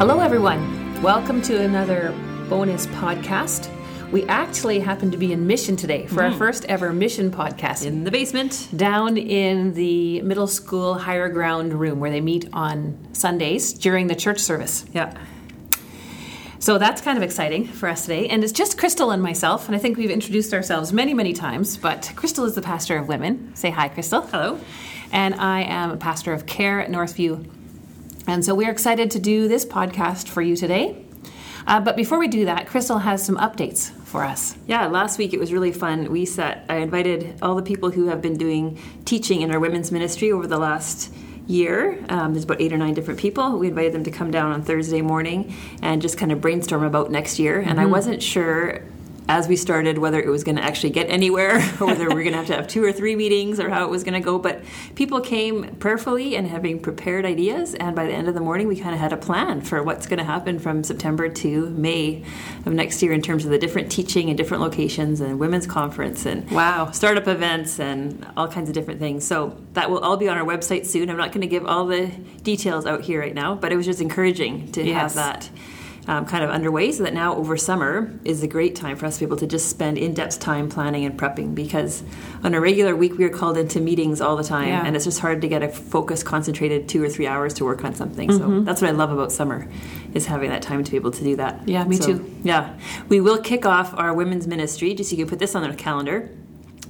Hello, everyone. Welcome to another bonus podcast. We actually happen to be in mission today for our mm. first ever mission podcast in the basement. down in the middle school higher ground room where they meet on Sundays during the church service. Yeah. So that's kind of exciting for us today. And it's just Crystal and myself. And I think we've introduced ourselves many, many times. But Crystal is the pastor of women. Say hi, Crystal. Hello. And I am a pastor of care at Northview. And so we're excited to do this podcast for you today. Uh, but before we do that, Crystal has some updates for us. Yeah, last week it was really fun. We set I invited all the people who have been doing teaching in our women's ministry over the last year. Um, there's about eight or nine different people. We invited them to come down on Thursday morning and just kind of brainstorm about next year. And I wasn't sure as we started whether it was going to actually get anywhere or whether we are going to have to have two or three meetings or how it was going to go. But people came prayerfully and having prepared ideas. And by the end of the morning, we kind of had a plan for what's going to happen from September to May of next year in terms of the different teaching and different locations and women's conference and Wow. startup events and all kinds of different things. So that will all be on our website soon. I'm not going to give all the details out here right now, but it was just encouraging to Yes. have that um, kind of underway so that now over summer is a great time for us to be able to just spend in-depth time planning and prepping because on a regular week we are called into meetings all the time Yeah. and it's just hard to get a focused concentrated two or three hours to work on something so Mm-hmm. that's what i love about summer is having that time to be able to do that Yeah, me So, too. yeah we will kick off our women's ministry just so you can put this on the calendar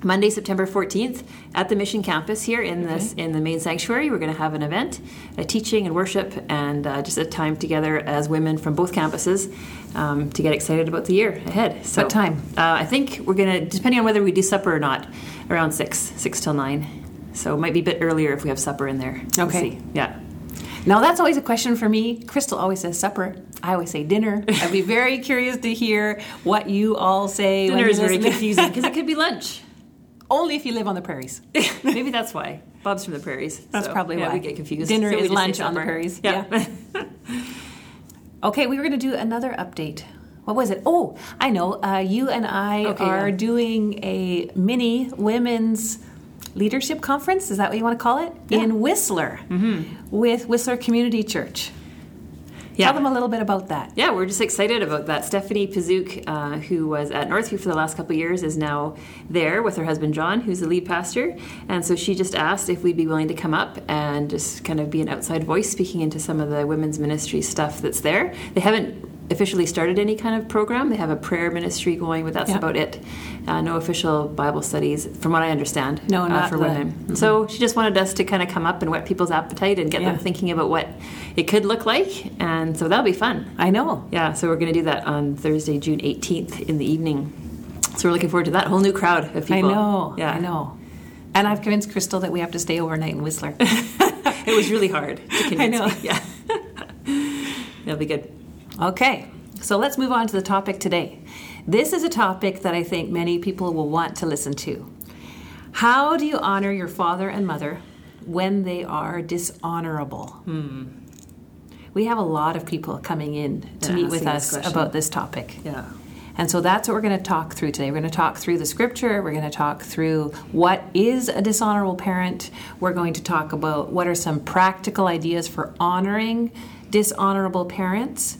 Monday, September 14th, at the Mission Campus here in this in the main sanctuary, we're going to have an event, a teaching and worship, and uh, just a time together as women from both campuses um, to get excited about the year ahead. So, What time? Uh, I think we're going to, depending on whether we do supper or not, around six, six till nine. So it might be a bit earlier if we have supper in there. We'll Okay. see. Yeah. Now, that's always a question for me. Crystal always says supper. I always say dinner. I'd be very curious to hear what you all say. Dinner is very confusing because it could be lunch. Only if you live on the prairies. Maybe that's why. Bob's from the prairies. That's so, probably yeah, why. we get confused. Dinner So is lunch on the prairies. Yeah. Okay, we were going to do another update. What was it? Oh, I know. Uh, you and I Okay, are yeah. doing a mini women's leadership conference. Is that what you want to call it? Yeah. In Whistler with Whistler Community Church. Yeah. Tell them a little bit about that. Yeah, we're just excited about that. Stephanie Pazook, uh, who was at Northview for the last couple of years, is now there with her husband John, who's the lead pastor. And so she just asked if we'd be willing to come up and just kind of be an outside voice speaking into some of the women's ministry stuff that's there. They haven't officially started any kind of program. They have a prayer ministry going, but that's Yeah. about it. Uh, no official Bible studies, from what I understand, No, uh, not for women. So she just wanted us to kind of come up and whet people's appetite and get Yeah. them thinking about what it could look like. And so that'll be fun. I know. Yeah, so we're going to do that on Thursday, June 18th in the evening. So we're looking forward to that whole new crowd of people. I know. Yeah. I know. And I've convinced Crystal that we have to stay overnight in Whistler. It was really hard to convince know. me. Yeah. It'll be good. Okay, so let's move on to the topic today. This is a topic that I think many people will want to listen to. How do you honor your father and mother when they are dishonorable? We have a lot of people coming in to Yeah, meet with asking this us about this topic. Yeah. And so that's what we're going to talk through today. We're going to talk through the scripture. We're going to talk through what is a dishonorable parent. We're going to talk about what are some practical ideas for honoring dishonorable parents.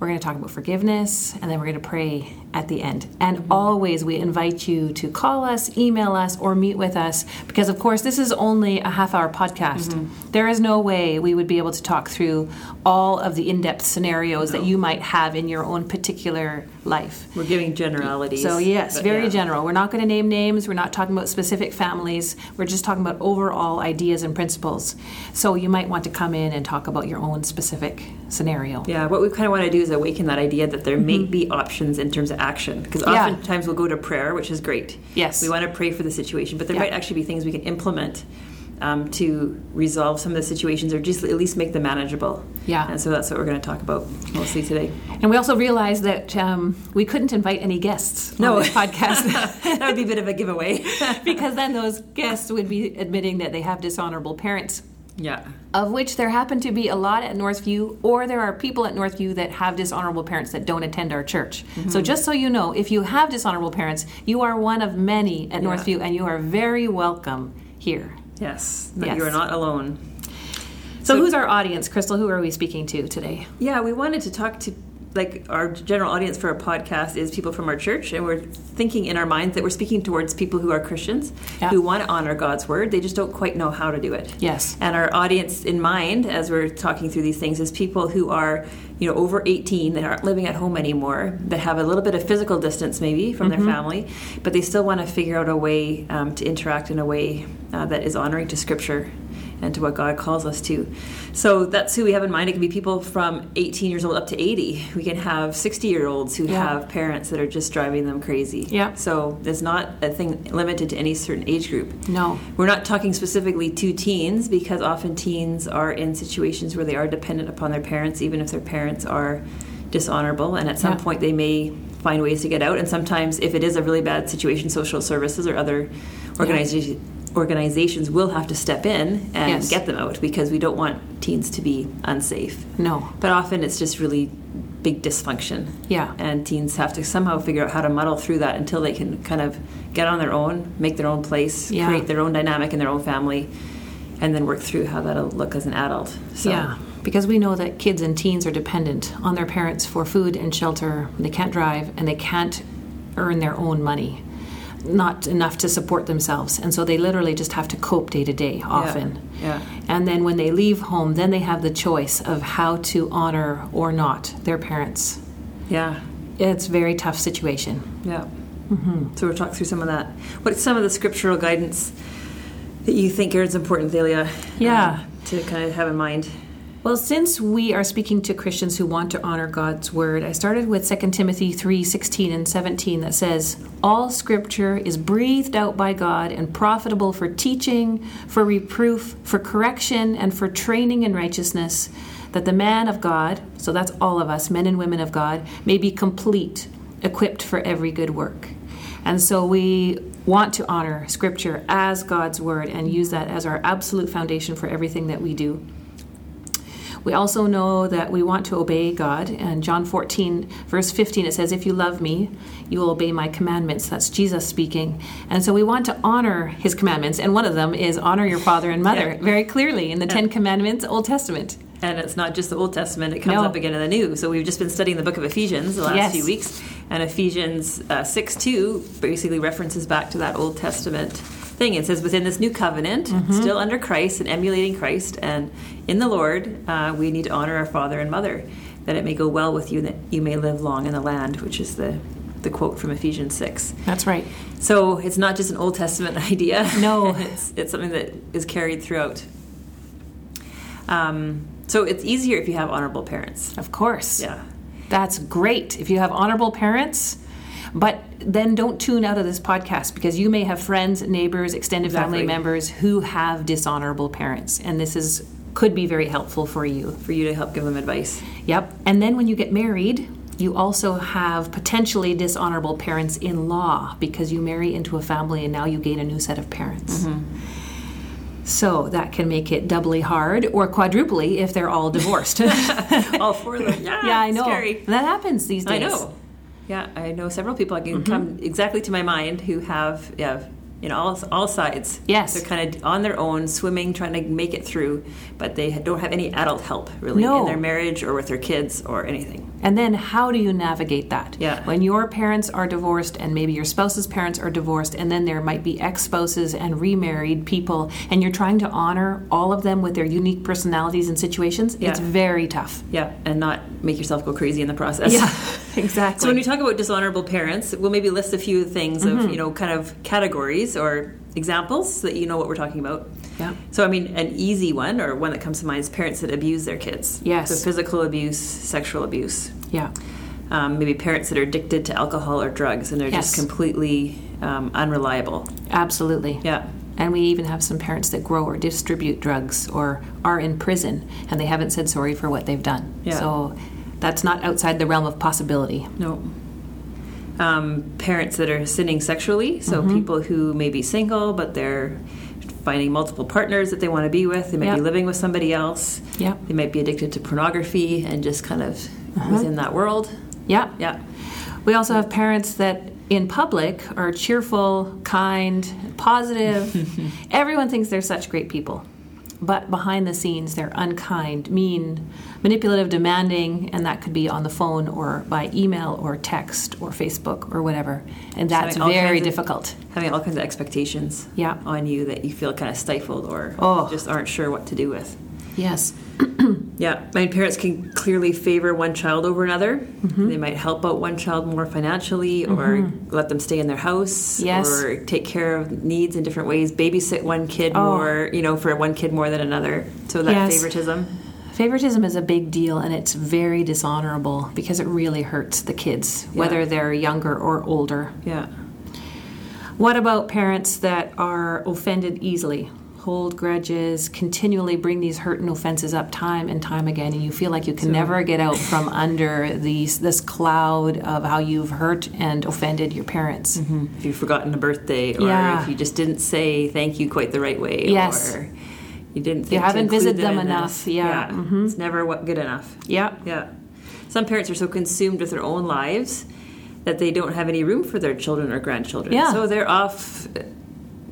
We're going to talk about forgiveness, and then we're going to pray at the end. And always, we invite you to call us, email us, or meet with us because, of course, this is only a half hour podcast. Mm-hmm. There is no way we would be able to talk through all of the in depth scenarios that you might have in your own particular life. We're giving generalities. So, yes, very yeah. general. We're not going to name names. We're not talking about specific families. We're just talking about overall ideas and principles. So, you might want to come in and talk about your own specific scenario. Yeah, what we kind of want to do is awaken that idea that there may be options in terms of action. Because Mm-hmm. Yeah. oftentimes we'll go to prayer, which is great. Yes. We want to pray for the situation, but there Yeah. might actually be things we can implement um, to resolve some of the situations or just at least make them manageable. Yeah. And so that's what we're going to talk about mostly today. And we also realized that um, we couldn't invite any guests No. on this podcast that would be a bit of a giveaway. because then those guests would be admitting that they have dishonorable parents. yeah. of which there happen to be a lot at Northview, or there are people at Northview that have dishonorable parents that don't attend our church. Mm-hmm. So, just so you know, if you have dishonorable parents, you are one of many at Yeah. Northview, and you are very welcome here. Yes. That Yes. you are not alone. So, who's our audience, Crystal? Who are we speaking to today? Yeah, we wanted to talk to like our general audience for our podcast is people from our church and we're thinking in our minds that we're speaking towards people who are christians Yeah. who want to honor god's word they just don't quite know how to do it Yes. and our audience in mind as we're talking through these things is people who are you know over 18 that aren't living at home anymore that have a little bit of physical distance maybe from Mm-hmm. their family but they still want to figure out a way um, to interact in a way uh, that is honoring to scripture and to what God calls us to. So that's who we have in mind. It can be people from 18 years old up to 80. We can have 60 year olds who Yeah. have parents that are just driving them crazy. Yeah. So it's not a thing limited to any certain age group. No. We're not talking specifically to teens because often teens are in situations where they are dependent upon their parents, even if their parents are dishonorable. And at some Yeah. point, they may find ways to get out. And sometimes, if it is a really bad situation, social services or other organizations. Organizations will have to step in and Yes. get them out because we don't want teens to be unsafe. No. But often it's just really big dysfunction. Yeah. And teens have to somehow figure out how to muddle through that until they can kind of get on their own, make their own place, Yeah. create their own dynamic in their own family, and then work through how that'll look as an adult. So, Yeah, because we know that kids and teens are dependent on their parents for food and shelter. They can't drive and they can't earn their own money, not enough to support themselves. And so they literally just have to cope day to day often. Yeah. And then when they leave home, then they have the choice of how to honor or not their parents. Yeah. It's a very tough situation. Yeah. Mm-hmm. So we'll talk through some of that. What's some of the scriptural guidance that you think is important, Thalia? Yeah. um, to kind of have in mind. Well, since we are speaking to Christians who want to honor God's word, I started with 2 Timothy 3 16 and 17 that says, All scripture is breathed out by God and profitable for teaching, for reproof, for correction, and for training in righteousness, that the man of God, so that's all of us, men and women of God, may be complete, equipped for every good work. And so we want to honor scripture as God's word and use that as our absolute foundation for everything that we do. We also know that we want to obey God. And John 14, verse 15, it says, If you love me, you will obey my commandments. That's Jesus speaking. And so we want to honor his commandments. And one of them is honor your father and mother, Yeah. very clearly in the Ten Commandments, Old Testament. And it's not just the Old Testament, it comes No. up again in the New. So we've just been studying the book of Ephesians the last Yes. few weeks. And Ephesians uh, 6 2 basically references back to that Old Testament thing. It says, within this new covenant, Mm-hmm. still under Christ and emulating Christ, and in the Lord, uh, we need to honor our father and mother, that it may go well with you and that you may live long in the land, which is the, the quote from Ephesians 6. That's right. So it's not just an Old Testament idea. No. it's, it's something that is carried throughout. Um, so it's easier if you have honorable parents. Of course. Yeah. That's great. If you have honorable parents, but then don't tune out of this podcast because you may have friends, neighbors, extended family members who have dishonorable parents. And this is could be very helpful for you. For you to help give them advice. Yep. And then when you get married, you also have potentially dishonorable parents in law because you marry into a family and now you gain a new set of parents. Mm-hmm. So that can make it doubly hard or quadruply if they're all divorced. All four of them. Yeah, yeah, I know. Scary. That happens these days. I know. Yeah, I know several people I Mm-hmm. can come exactly to my mind who have yeah, you know, all all sides. Yes. they're kind of on their own, swimming, trying to make it through, but they don't have any adult help really No. in their marriage or with their kids or anything. And then how do you navigate that? Yeah. When your parents are divorced and maybe your spouse's parents are divorced and then there might be ex-spouses and remarried people and you're trying to honor all of them with their unique personalities and situations, Yeah. it's very tough. Yeah, and not make yourself go crazy in the process. exactly. So when we talk about dishonorable parents, we'll maybe list a few things of you know kind of categories or examples so that you know what we're talking about. Yeah. So I mean, an easy one or one that comes to mind is parents that abuse their kids. Yes. So physical abuse, sexual abuse. yeah. Um, maybe parents that are addicted to alcohol or drugs and they're Yes. just completely um, unreliable. Absolutely. Yeah. And we even have some parents that grow or distribute drugs or are in prison and they haven't said sorry for what they've done. Yeah. So that's not outside the realm of possibility. No. Um, parents that are sinning sexually, so Mm-hmm. people who may be single but they're finding multiple partners that they want to be with. They might be living with somebody else. Yeah. They might be addicted to pornography and just kind of Uh-huh. within that world. Yeah. Yeah. We also have parents that in public are cheerful, kind, positive. Everyone thinks they're such great people. but behind the scenes they're unkind, mean, manipulative, demanding, and that could be on the phone or by email or text or Facebook or whatever. And that's very kinds of- difficult. Having all kinds of expectations Yeah. on you that you feel kind of stifled or Oh. just aren't sure what to do with. Yes. Yeah, I mean, parents can clearly favor one child over another. Mm-hmm. They might help out one child more financially, or mm-hmm. let them stay in their house, Yes. or take care of needs in different ways. Babysit one kid Oh. more, you know, for one kid more than another. So that Yes. favoritism. Favoritism is a big deal and it's very dishonorable because it really hurts the kids, whether they're younger or older. Yeah, What about parents that are offended easily? Hold grudges, continually bring these hurt and offenses up time and time again, and you feel like you can never get out from under these this cloud of how you've hurt and offended your parents. Mm-hmm. if you've forgotten a birthday, or Yeah. if you just didn't say thank you quite the right way, Yes. or you didn't. Think to haven't visited them in enough. this. Yeah. Mm-hmm. it's never what good enough. Yeah. Yeah. Some parents are so consumed with their own lives that they don't have any room for their children or grandchildren. Yeah. So they're off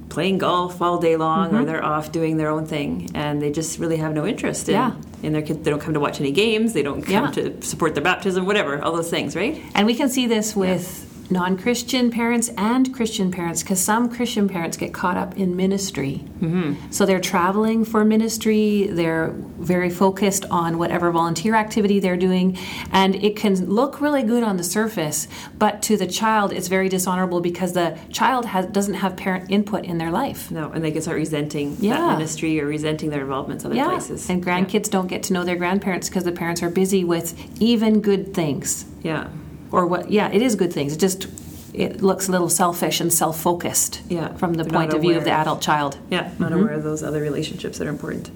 playing golf all day long Mm-hmm. or they're off doing their own thing and they just really have no interest in, Yeah. in their kids. They don't come to watch any games, they don't come Yeah. to support their baptism, whatever, all those things, right? And we can see this with non Christian parents and Christian parents because some Christian parents get caught up in ministry. Mm-hmm. So they're traveling for ministry, they're very focused on whatever volunteer activity they're doing, and it can look really good on the surface, but to the child, it's very dishonorable because the child has, doesn't have parent input in their life. No, and they can start resenting Yeah. that ministry or resenting their involvements other Yeah, places. and grandkids don't get to know their grandparents because the parents are busy with even good things. Yeah. Or what yeah it is good things it just it looks a little selfish and self-focused Yeah, from the they're point of view of the adult child Yeah, not Mm-hmm. aware of those other relationships that are important.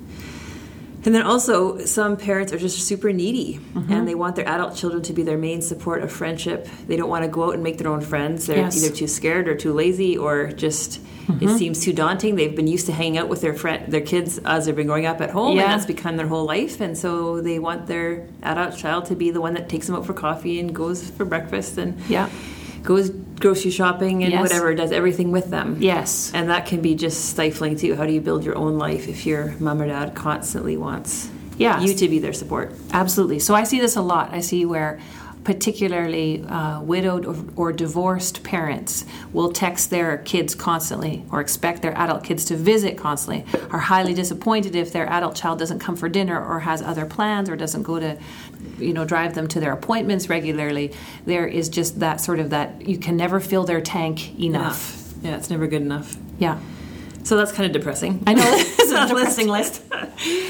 And then also, some parents are just super needy Mm-hmm. and they want their adult children to be their main support of friendship. They don't want to go out and make their own friends. They're Yes. either too scared or too lazy or just Mm-hmm. it seems too daunting. They've been used to hanging out with their friend, their kids as they've been growing up at home, Yeah. and that's become their whole life. And so they want their adult child to be the one that takes them out for coffee and goes for breakfast and yeah goes grocery shopping and Yes. whatever, does everything with them. yes And that can be just stifling too. How do you build your own life if your mom or dad constantly wants Yeah. you to be their support? absolutely so i see this a lot i see where particularly uh, widowed or, or divorced parents will text their kids constantly or expect their adult kids to visit constantly are highly disappointed if their adult child doesn't come for dinner or has other plans or doesn't go to you know drive them to their appointments regularly there is just that sort of that you can never fill their tank enough Yeah, it's never good enough. yeah So that's kind of depressing. I know is a depressing list.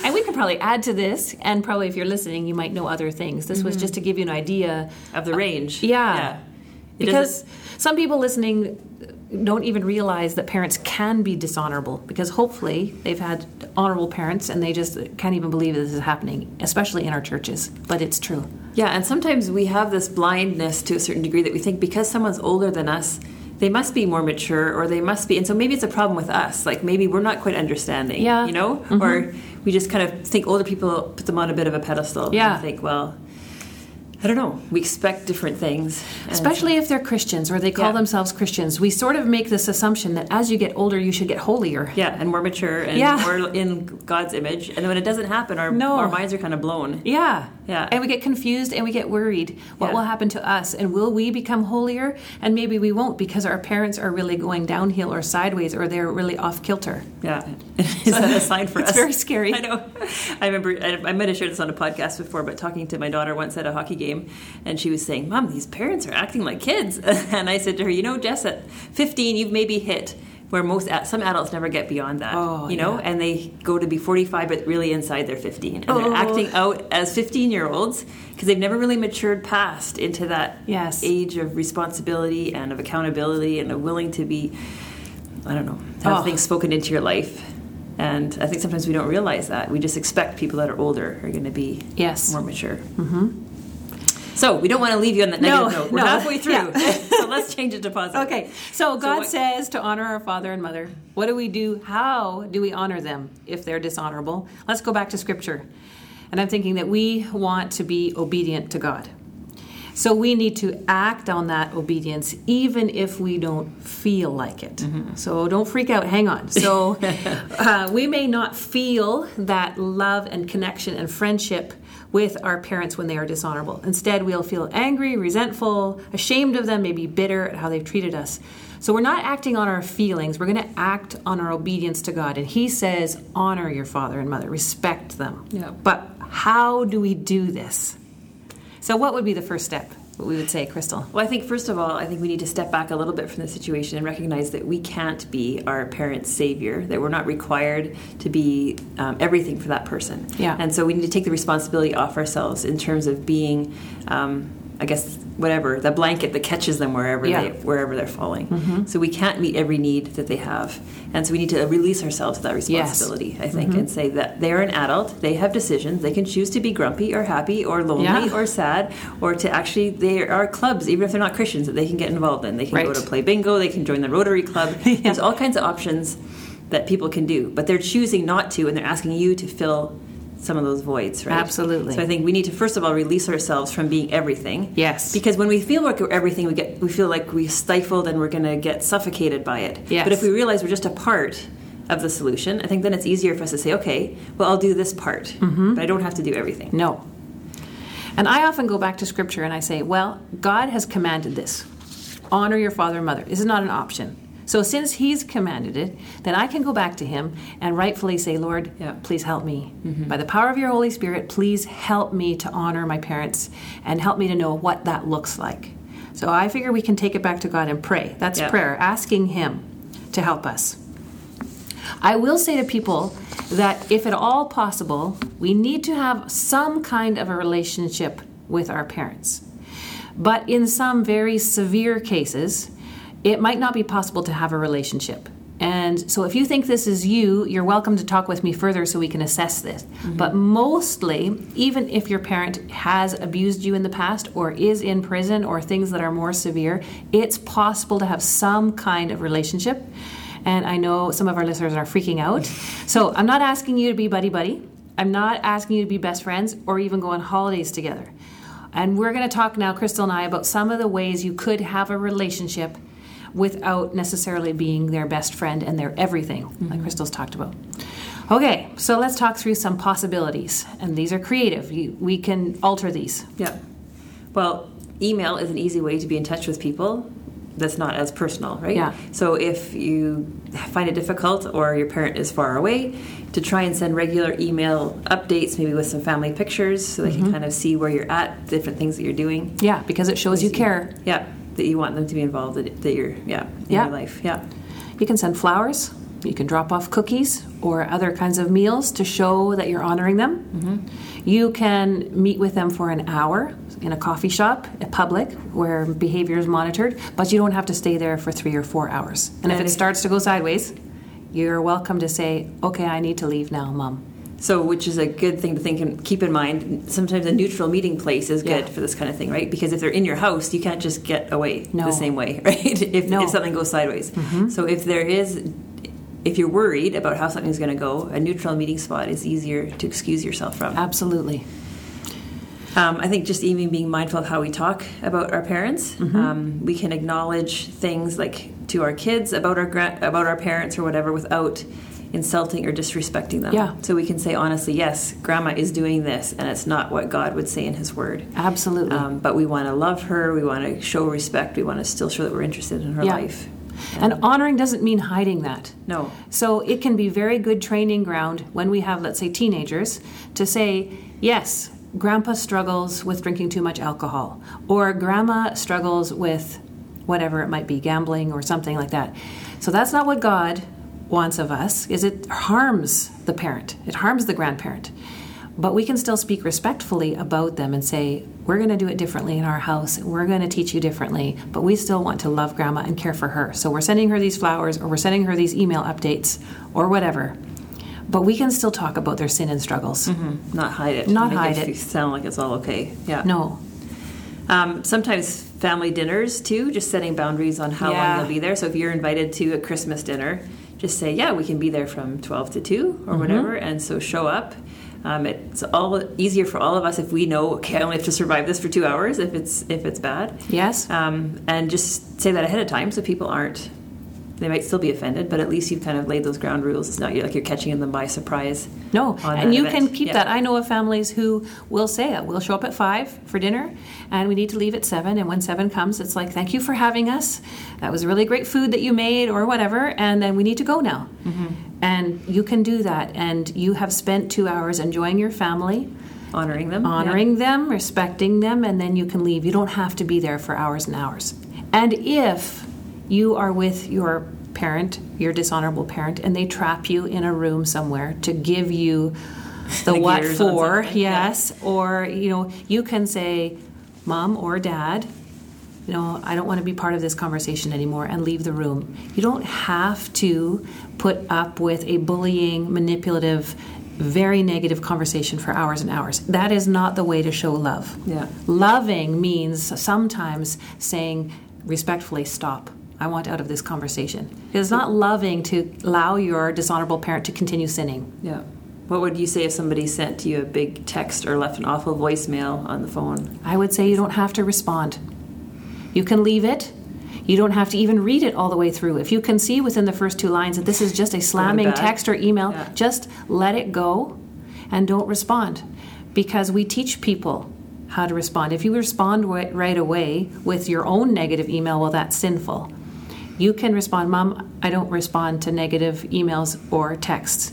And we could probably add to this, and probably if you're listening, you might know other things. This was mm-hmm. just to give you an idea. Of the range. Yeah. It Because some people listening don't even realize that parents can be dishonorable because hopefully they've had honorable parents and they just can't even believe this is happening, especially in our churches. But it's true. Yeah, and sometimes we have this blindness to a certain degree that we think because someone's older than us, they must be more mature or they must be and so maybe it's a problem with us. Like maybe we're not quite understanding. Yeah. Mm-hmm. You know? Or we just kind of think older people put them on a bit of a pedestal. Yeah. And think, well, I don't know. We expect different things. Especially if they're Christians or they call Yeah. themselves Christians. We sort of make this assumption that as you get older, you should get holier. Yeah, and more mature and Yeah. more in God's image. And then when it doesn't happen, our, No. our minds are kind of blown. Yeah. Yeah. And we get confused and we get worried. What Yeah. will happen to us? And will we become holier? And maybe we won't because our parents are really going downhill or sideways or they're really off kilter. Yeah. Is that a sign for It's us? very scary. I know. I remember, I, I might have shared this on a podcast before, but talking to my daughter once at a hockey game, and she was saying, Mom, these parents are acting like kids. And I said to her, You know, Jess, at 15, you've maybe hit where most some adults never get beyond that. Oh, you know, yeah. and they go to be 45, but really inside they're 15. And Oh. they're acting out as 15 year olds because they've never really matured past into that Yes. age of responsibility and of accountability and of willing to be, I don't know, have Oh. things spoken into your life. And I think sometimes we don't realize that. We just expect people that are older are going to be Yes. more mature. Mm-hmm. So we don't want to leave you on that No, negative note. We're no. halfway through. Yeah. so let's change it to positive. Okay, so God what- says to honor our father and mother. What do we do? How do we honor them if they're dishonorable? Let's go back to scripture. And I'm thinking that we want to be obedient to God. So we need to act on that obedience even if we don't feel like it. Mm-hmm. So don't freak out. Hang on. So uh, we may not feel that love and connection and friendship with our parents when they are dishonorable. Instead, we'll feel angry, resentful, ashamed of them, maybe bitter at how they've treated us. So we're not acting on our feelings, we're going to act on our obedience to God. And He says, honor your father and mother, respect them. Yeah. But how do we do this? So, what would be the first step? What we would say, Crystal? Well, I think first of all, I think we need to step back a little bit from the situation and recognize that we can't be our parents' savior. That we're not required to be um, everything for that person. Yeah. And so we need to take the responsibility off ourselves in terms of being, um, I guess, whatever the blanket that catches them wherever Yeah. they wherever they're falling. Mm-hmm. So we can't meet every need that they have, and so we need to release ourselves of that responsibility. I think, mm-hmm. and say that they are an adult. They have decisions. They can choose to be grumpy or happy or lonely Yeah. or sad, or to actually there are clubs, even if they're not Christians, that they can get involved in. They can go to play bingo. They can join the Rotary Club. There's all kinds of options that people can do, but they're choosing not to, and they're asking you to fill some of those voids, right? Absolutely. So I think we need to first of all release ourselves from being everything. Yes. Because when we feel like we're everything, we get we feel like we're stifled and we're going to get suffocated by it. Yes. But if we realize we're just a part of the solution, I think then it's easier for us to say, okay, well, I'll do this part, Mm-hmm. but I don't have to do everything. No. And I often go back to scripture and I say, well, God has commanded this honor your father and mother. This is not an option. So since he's commanded it, then I can go back to him and rightfully say, Lord, Yeah. please help me. Mm-hmm. By the power of your Holy Spirit, please help me to honor my parents and help me to know what that looks like. So I figure we can take it back to God and pray. That's Yeah. prayer, asking him to help us. I will say to people that if at all possible, we need to have some kind of a relationship with our parents. But in some very severe cases, it might not be possible to have a relationship. And so if you think this is you, you're welcome to talk with me further so we can assess this. Mm-hmm. But mostly, even if your parent has abused you in the past or is in prison or things that are more severe, it's possible to have some kind of relationship. And I know some of our listeners are freaking out. So I'm not asking you to be buddy buddy. I'm not asking you to be best friends or even go on holidays together. And we're going to talk now, Crystal and I, about some of the ways you could have a relationship without necessarily being their best friend and their everything, like mm-hmm. Crystal's talked about. Okay, so let's talk through some possibilities. And these are creative. You, we can alter these. Yeah. Well, email is an easy way to be in touch with people that's not as personal, right? Yeah. So if you find it difficult or your parent is far away, to try and send regular email updates, maybe with some family pictures so they can mm-hmm. kind of see where you're at, different things that you're doing. Yeah, because it shows you care. Yeah. That you want them to be involved, that, that you're, yeah, in Yeah. your life. Yeah. You can send flowers. You can drop off cookies or other kinds of meals to show that you're honoring them. Mm-hmm. You can meet with them for an hour in a coffee shop, in public, where behavior is monitored, but you don't have to stay there for three or four hours. And if it starts to go sideways, you're welcome to say, Okay, I need to leave now, mom. So, which is a good thing to think and keep in mind. Sometimes a neutral meeting place is good Yeah. for this kind of thing, right? Because if they're in your house, you can't just get away No. the same way, right? If, No. if something goes sideways. So, if there is, if you're worried about how something's going to go, a neutral meeting spot is easier to excuse yourself from. Absolutely. Um, I think just even being mindful of how we talk about our parents, Mm-hmm. um, we can acknowledge things like to our kids about our gra- about our parents or whatever without insulting or disrespecting them. Yeah. So we can say honestly, yes, Grandma is doing this, and it's not what God would say in His Word. Absolutely. Um, but we want to love her. We want to show respect. We want to still show that we're interested in her Yeah. life. and honoring doesn't mean hiding that. No. So it can be very good training ground when we have, let's say, teenagers to say, yes, grandpa struggles with drinking too much alcohol, or grandma struggles with whatever it might be, gambling or something like that. So that's not what God wants of us, is it harms the parent. It harms the grandparent. But we can still speak respectfully about them and say, we're going to do it differently in our house. We're going to teach you differently, but we still want to love grandma and care for her. So we're sending her these flowers or we're sending her these email updates or whatever. But we can still talk about their sin and struggles. Not hide it. Not Make hide it. it. Sound like it's all okay. Yeah. No. Um, sometimes family dinners too, just setting boundaries on how Yeah. long they'll be there. So if you're invited to a Christmas dinner, just say, yeah, we can be there from 12 to 2 Mm-hmm. or whatever. And so show up. Um, it's all easier for all of us if we know, okay, I only have to survive this for two hours if it's if it's bad. Yes. Um, and just say that ahead of time so people aren't they might still be offended, but at least you've kind of laid those ground rules. It's not like you're catching them by surprise. No, and you event. can keep Yeah. that. I know of families who will say it. We'll show up at five for dinner, and we need to leave at seven. And when seven comes, it's like, "Thank you for having us. That was really great food that you made, or whatever." And then we need to go now. Mm-hmm. And you can do that, and you have spent two hours enjoying your family, Honoring them. honoring them, respecting them, and then you can leave. You don't have to be there for hours and hours. And if you are with your parent, your dishonorable parent, and they trap you in a room somewhere to give you the The what for, something, yeah. yes, or you know, you can say, "Mom or Dad, you know, I don't want to be part of this conversation anymore and leave the room. You don't have to put up with a bullying, manipulative, very negative conversation for hours and hours. That is not the way to show love. Yeah. Loving means sometimes saying respectfully, stop. I want out of this conversation. It's not loving to allow your dishonorable parent to continue sinning. Yeah. What would you say if somebody sent you a big text or left an awful voicemail on the phone? I would say you don't have to respond. You can leave it. You don't have to even read it all the way through. If you can see within the first two lines that this is just a slamming text or email, Yeah. just let it go and don't respond. Because we teach people how to respond. If you respond right away with your own negative email, well, that's sinful. You can respond, Mom, I don't respond to negative emails or texts.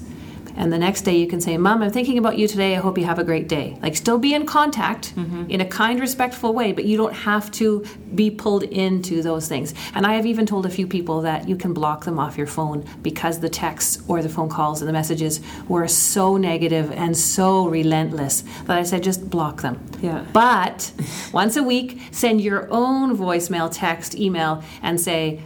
And the next day you can say, Mom, I'm thinking about you today. I hope you have a great day. Like, still be in contact mm-hmm. in a kind, respectful way, but you don't have to be pulled into those things. And I have even told a few people that you can block them off your phone because the texts or the phone calls and the messages were so negative and so relentless that I said, just block them. Yeah. But once a week, send your own voicemail, text, email, and say,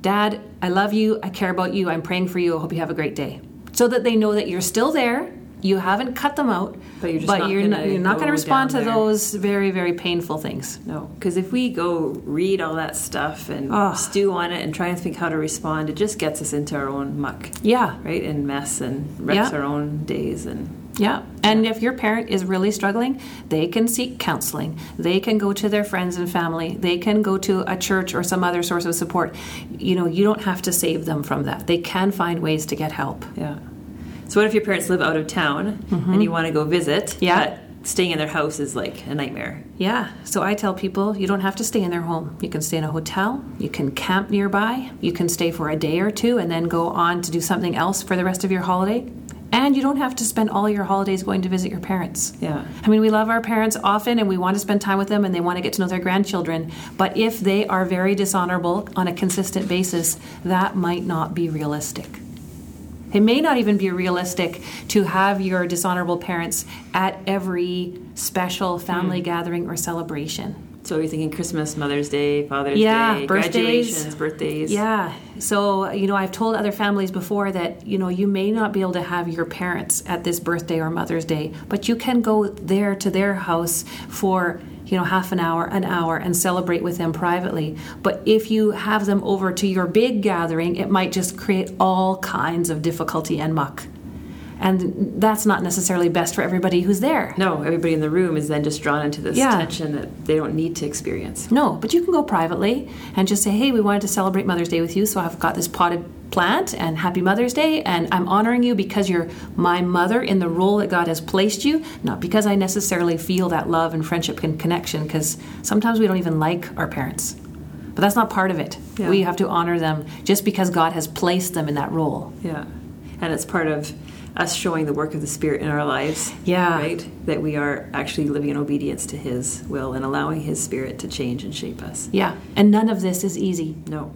Dad, I love you. I care about you. I'm praying for you. I hope you have a great day. So that they know that you're still there. You haven't cut them out. But you're just not you're gonna not, you're not going to respond to there. those very, very painful things. No, because if we go read all that stuff and Ugh. stew on it and try and think how to respond, it just gets us into our own muck, Yeah. right? And mess and wrecks Yeah. our own days. And Yeah. And if your parent is really struggling, they can seek counseling. They can go to their friends and family. They can go to a church or some other source of support. You know, you don't have to save them from that. They can find ways to get help. yeah. So what if your parents live out of town and you want to go visit? Mm-hmm. Yeah. But staying in their house is like a nightmare. Yeah, so I tell people you don't have to stay in their home. You can stay in a hotel, you can camp nearby, you can stay for a day or two and then go on to do something else for the rest of your holiday. And you don't have to spend all your holidays going to visit your parents. Yeah. I mean, we love our parents often and we want to spend time with them and they want to get to know their grandchildren. But if they are very dishonorable on a consistent basis, that might not be realistic. It may not even be realistic to have your dishonorable parents at every special family mm. gathering or celebration. So you're thinking Christmas, Mother's Day, Father's Yeah, Day, birthdays. graduations, birthdays. Yeah. So, you know, I've told other families before that, you know, you may not be able to have your parents at this birthday or Mother's Day, but you can go there to their house for, you know, half an hour, an hour, and celebrate with them privately. But if you have them over to your big gathering, it might just create all kinds of difficulty and muck. And that's not necessarily best for everybody who's there. No, everybody in the room is then just drawn into this Yeah. tension that they don't need to experience. No, but you can go privately and just say, hey, we wanted to celebrate Mother's Day with you, so I've got this potted plant and happy Mother's Day, and I'm honoring you because you're my mother in the role that God has placed you, not because I necessarily feel that love and friendship and connection, because sometimes we don't even like our parents. But that's not part of it. Yeah. We have to honor them just because God has placed them in that role. Yeah. And it's part of us showing the work of the Spirit in our lives. Yeah. Right? That we are actually living in obedience to His will and allowing His Spirit to change and shape us. Yeah, and none of this is easy. No.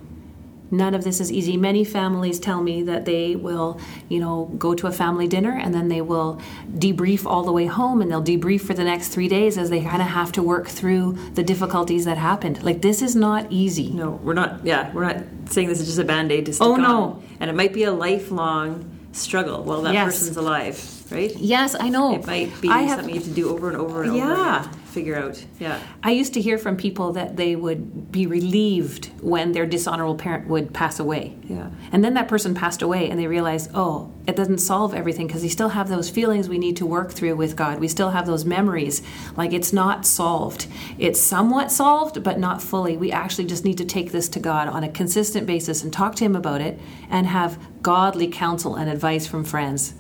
None of this is easy. Many families tell me that they will, you know, go to a family dinner and then they will debrief all the way home and they'll debrief for the next three days as they kind of have to work through the difficulties that happened. Like, this is not easy. No, we're not, yeah, we're not saying this is just a band aid to stick Oh, on. no. And it might be a lifelong struggle while that Yes. person's alive, right? Yes, I know. It might be I have, something you have to do over and over and over. yeah. Figure out. Yeah. I used to hear from people that they would be relieved when their dishonorable parent would pass away. Yeah. And then that person passed away and they realized, oh, it doesn't solve everything because we still have those feelings we need to work through with God. We still have those memories. Like it's not solved. It's somewhat solved, but not fully. We actually just need to take this to God on a consistent basis and talk to Him about it and have godly counsel and advice from friends.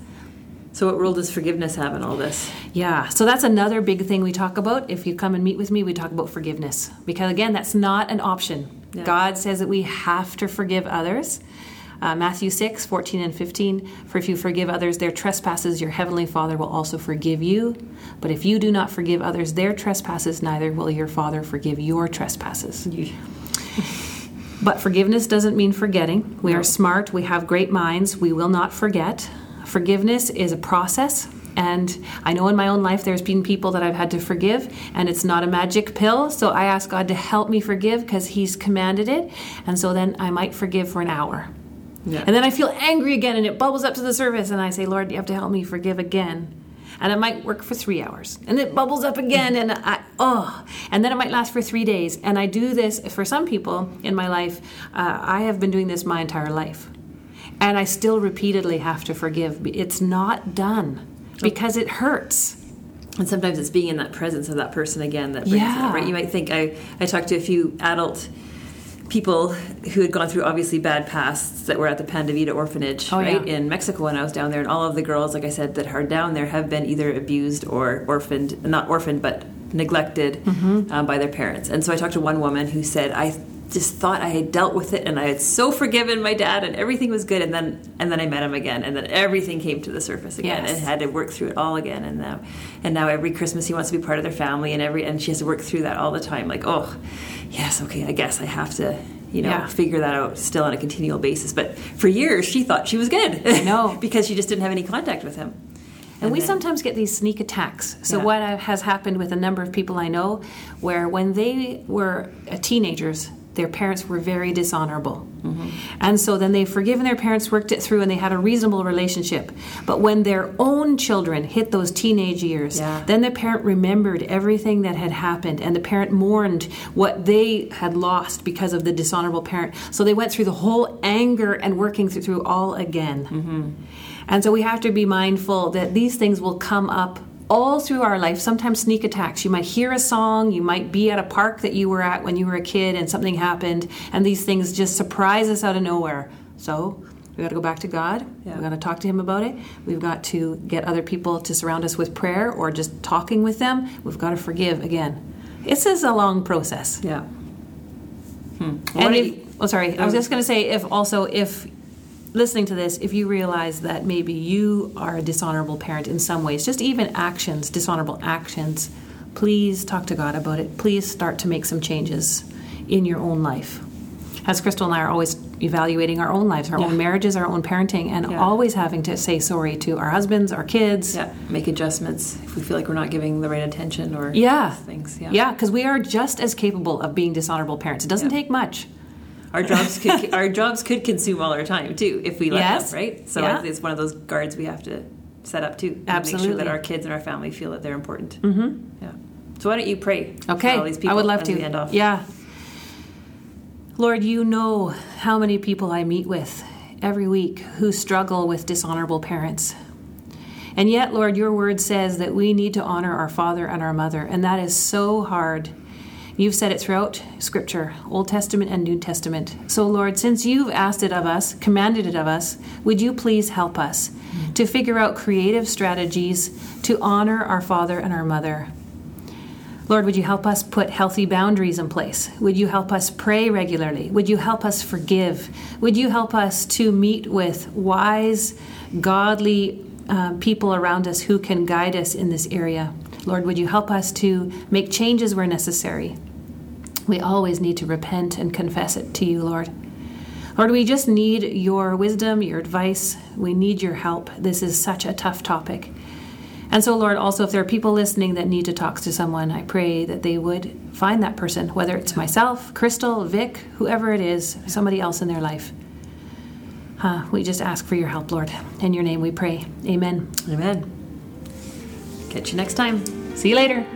So, what role does forgiveness have in all this? Yeah, so that's another big thing we talk about. If you come and meet with me, we talk about forgiveness. Because again, that's not an option. Yeah. God says that we have to forgive others. Uh, Matthew 6, 14 and 15. For if you forgive others their trespasses, your heavenly Father will also forgive you. But if you do not forgive others their trespasses, neither will your Father forgive your trespasses. But forgiveness doesn't mean forgetting. We are smart, we have great minds, we will not forget. Forgiveness is a process. And I know in my own life there's been people that I've had to forgive, and it's not a magic pill. So I ask God to help me forgive because He's commanded it. And so then I might forgive for an hour. Yeah. And then I feel angry again, and it bubbles up to the surface, and I say, Lord, you have to help me forgive again. And it might work for three hours, and it bubbles up again, and I, oh, and then it might last for three days. And I do this for some people in my life. Uh, I have been doing this my entire life, and I still repeatedly have to forgive. It's not done because it hurts. And sometimes it's being in that presence of that person again that brings it Yeah. up, right? You might think I, I talked to a few adult people who had gone through obviously bad pasts that were at the Pan de Vida orphanage, Oh, right, yeah. in Mexico when I was down there, and all of the girls, like I said, that are down there have been either abused or orphaned, not orphaned, but neglected Mm-hmm. um, by their parents. And so I talked to one woman who said, I just thought I had dealt with it and I had so forgiven my dad and everything was good and then and then I met him again and then everything came to the surface again Yes. and had to work through it all again and now and now every Christmas he wants to be part of their family and every and she has to work through that all the time like oh yes okay I guess I have to you know Yeah. figure that out still on a continual basis but for years she thought she was good I know. because she just didn't have any contact with him And, we then- sometimes get these sneak attacks. So, Yeah. what has happened with a number of people I know, where when they were teenagers, their parents were very dishonorable. Mm-hmm. And so then they've forgiven their parents, worked it through, and they had a reasonable relationship. But when their own children hit those teenage years, Yeah. then the parent remembered everything that had happened, and the parent mourned what they had lost because of the dishonorable parent. So they went through the whole anger and working through, through all again. And so we have to be mindful that these things will come up all through our life, sometimes sneak attacks. You might hear a song, you might be at a park that you were at when you were a kid and something happened, and these things just surprise us out of nowhere. So we got to go back to God. Yeah. We've got to talk to Him about it. We've got to get other people to surround us with prayer or just talking with them. We've got to forgive again. This is a long process. yeah hmm. And if, oh, sorry. I was just going to say, if also if listening to this, if you realize that maybe you are a dishonorable parent in some ways, just even actions, dishonorable actions, please talk to God about it. Please start to make some changes in your own life. As Crystal and I are always evaluating our own lives, our Yeah. own marriages, our own parenting, and Yeah. always having to say sorry to our husbands, our kids. yeah make adjustments if we feel like we're not giving the right attention or Yeah. things yeah Yeah, because we are just as capable of being dishonorable parents. It doesn't Yeah. take much. Our jobs could our jobs could consume all our time too if we let Yes. them, right? So Yeah. it's one of those guards we have to set up too. to Make sure that our kids and our family feel that they're important. Mm-hmm. Yeah. So why don't you pray? Okay, For all these people I would love to. end off? Yeah. Lord, you know how many people I meet with every week who struggle with dishonorable parents. And yet, Lord, your word says that we need to honor our father and our mother, and that is so hard. You've said it throughout Scripture, Old Testament and New Testament. So, Lord, since you've asked it of us, commanded it of us, would you please help us to figure out creative strategies to honor our father and our mother? Lord, would you help us put healthy boundaries in place? Would you help us pray regularly? Would you help us forgive? Would you help us to meet with wise, godly uh, people around us who can guide us in this area? Lord, would you help us to make changes where necessary? We always need to repent and confess it to you, Lord. Lord, we just need your wisdom, your advice. We need your help. This is such a tough topic. And so, Lord, also, if there are people listening that need to talk to someone, I pray that they would find that person, whether it's myself, Crystal, Vic, whoever it is, somebody else in their life. Uh, we just ask for your help, Lord. In your name we pray. Amen. Amen. Catch you next time. See you later.